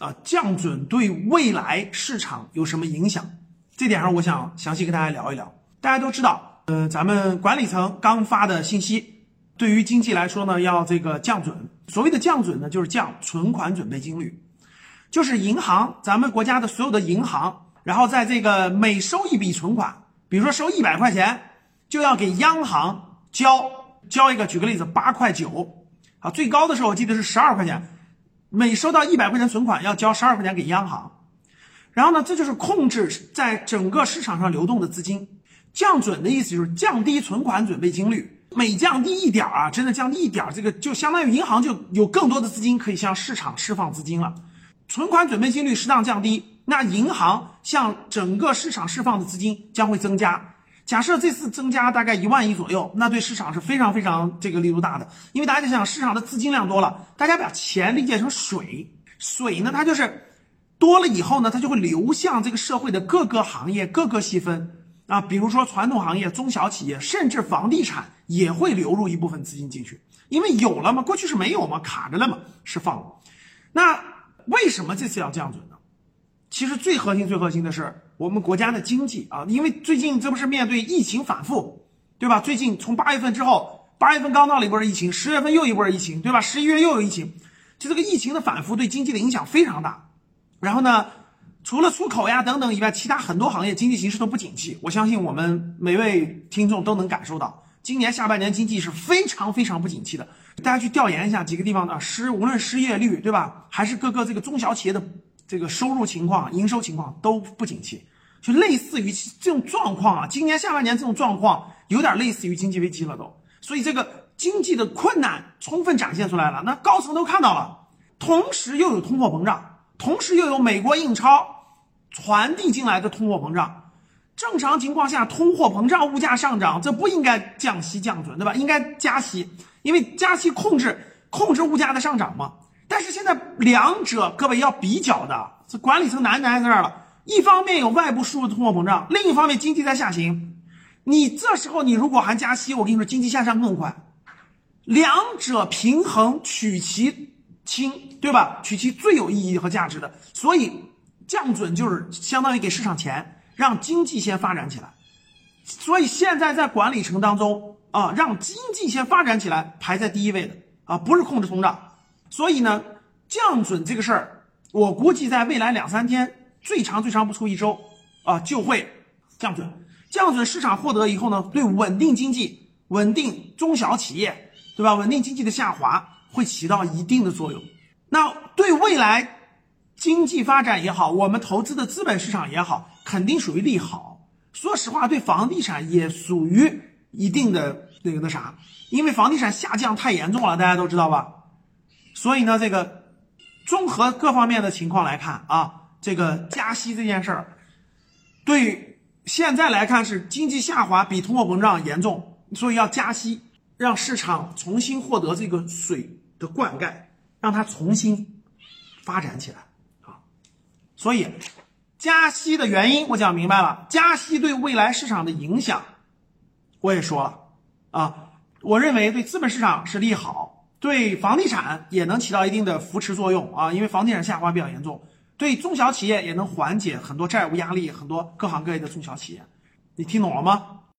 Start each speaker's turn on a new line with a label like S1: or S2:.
S1: 啊，降准对未来市场有什么影响？这点上我想详细跟大家聊一聊。大家都知道，呃，咱们管理层刚发的信息，对于经济来说呢，要这个降准。所谓的降准呢，就是降存款准备金率，就是银行，咱们国家的所有的银行，然后在这个每收一笔存款，比如说收一百块钱，就要给央行交交一个，举个例子，八块九，啊，最高的时候我记得是十二块钱。每收到一百块钱存款，要交十二块钱给央行，然后呢，这就是控制在整个市场上流动的资金。降准的意思就是降低存款准备金率，每降低一点儿啊，真的降低一点儿，这个就相当于银行就有更多的资金可以向市场释放资金了。存款准备金率适当降低，那银行向整个市场释放的资金将会增加。假设这次增加大概一万亿左右，那对市场是非常非常这个力度大的，因为大家想想，市场的资金量多了，大家把钱理解成水，水呢它就是多了以后呢，它就会流向这个社会的各个行业、各个细分啊，比如说传统行业、中小企业，甚至房地产也会流入一部分资金进去，因为有了嘛，过去是没有嘛，卡着了嘛，释放了。那为什么这次要降准呢？其实最核心、最核心的是。我们国家的经济啊，因为最近这不是面对疫情反复，对吧？最近从八月份之后，八月份刚到了一波疫情，十月份又一波疫情，对吧？十一月又有疫情，就这个疫情的反复对经济的影响非常大。然后呢，除了出口呀等等以外，其他很多行业经济形势都不景气。我相信我们每位听众都能感受到，今年下半年经济是非常非常不景气的。大家去调研一下几个地方的失，无论失业率，对吧？还是各个这个中小企业的这个收入情况、营收情况都不景气。就类似于这种状况啊，今年下半年这种状况有点类似于经济危机了都，所以这个经济的困难充分展现出来了，那高层都看到了，同时又有通货膨胀，同时又有美国印钞传递进来的通货膨胀，正常情况下通货膨胀、物价上涨，这不应该降息降准对吧？应该加息，因为加息控制控制物价的上涨嘛。但是现在两者各位要比较的，这管理层难难在这儿了。一方面有外部输入通货膨胀，另一方面经济在下行，你这时候你如果还加息，我跟你说经济下降更快，两者平衡取其轻，对吧？取其最有意义和价值的，所以降准就是相当于给市场钱，让经济先发展起来。所以现在在管理层当中啊，让经济先发展起来排在第一位的啊，不是控制通胀。所以呢，降准这个事儿，我估计在未来两三天。最长最长不出一周，啊，就会降准。降准市场获得以后呢，对稳定经济、稳定中小企业，对吧？稳定经济的下滑会起到一定的作用。那对未来经济发展也好，我们投资的资本市场也好，肯定属于利好。说实话，对房地产也属于一定的那个那啥，因为房地产下降太严重了，大家都知道吧？所以呢，这个综合各方面的情况来看啊。这个加息这件事儿，对现在来看是经济下滑比通货膨胀严重，所以要加息，让市场重新获得这个水的灌溉，让它重新发展起来啊。所以加息的原因我讲明白了，加息对未来市场的影响我也说了啊。我认为对资本市场是利好，对房地产也能起到一定的扶持作用啊，因为房地产下滑比较严重。对中小企业也能缓解很多债务压力，很多各行各业的中小企业，你听懂了吗？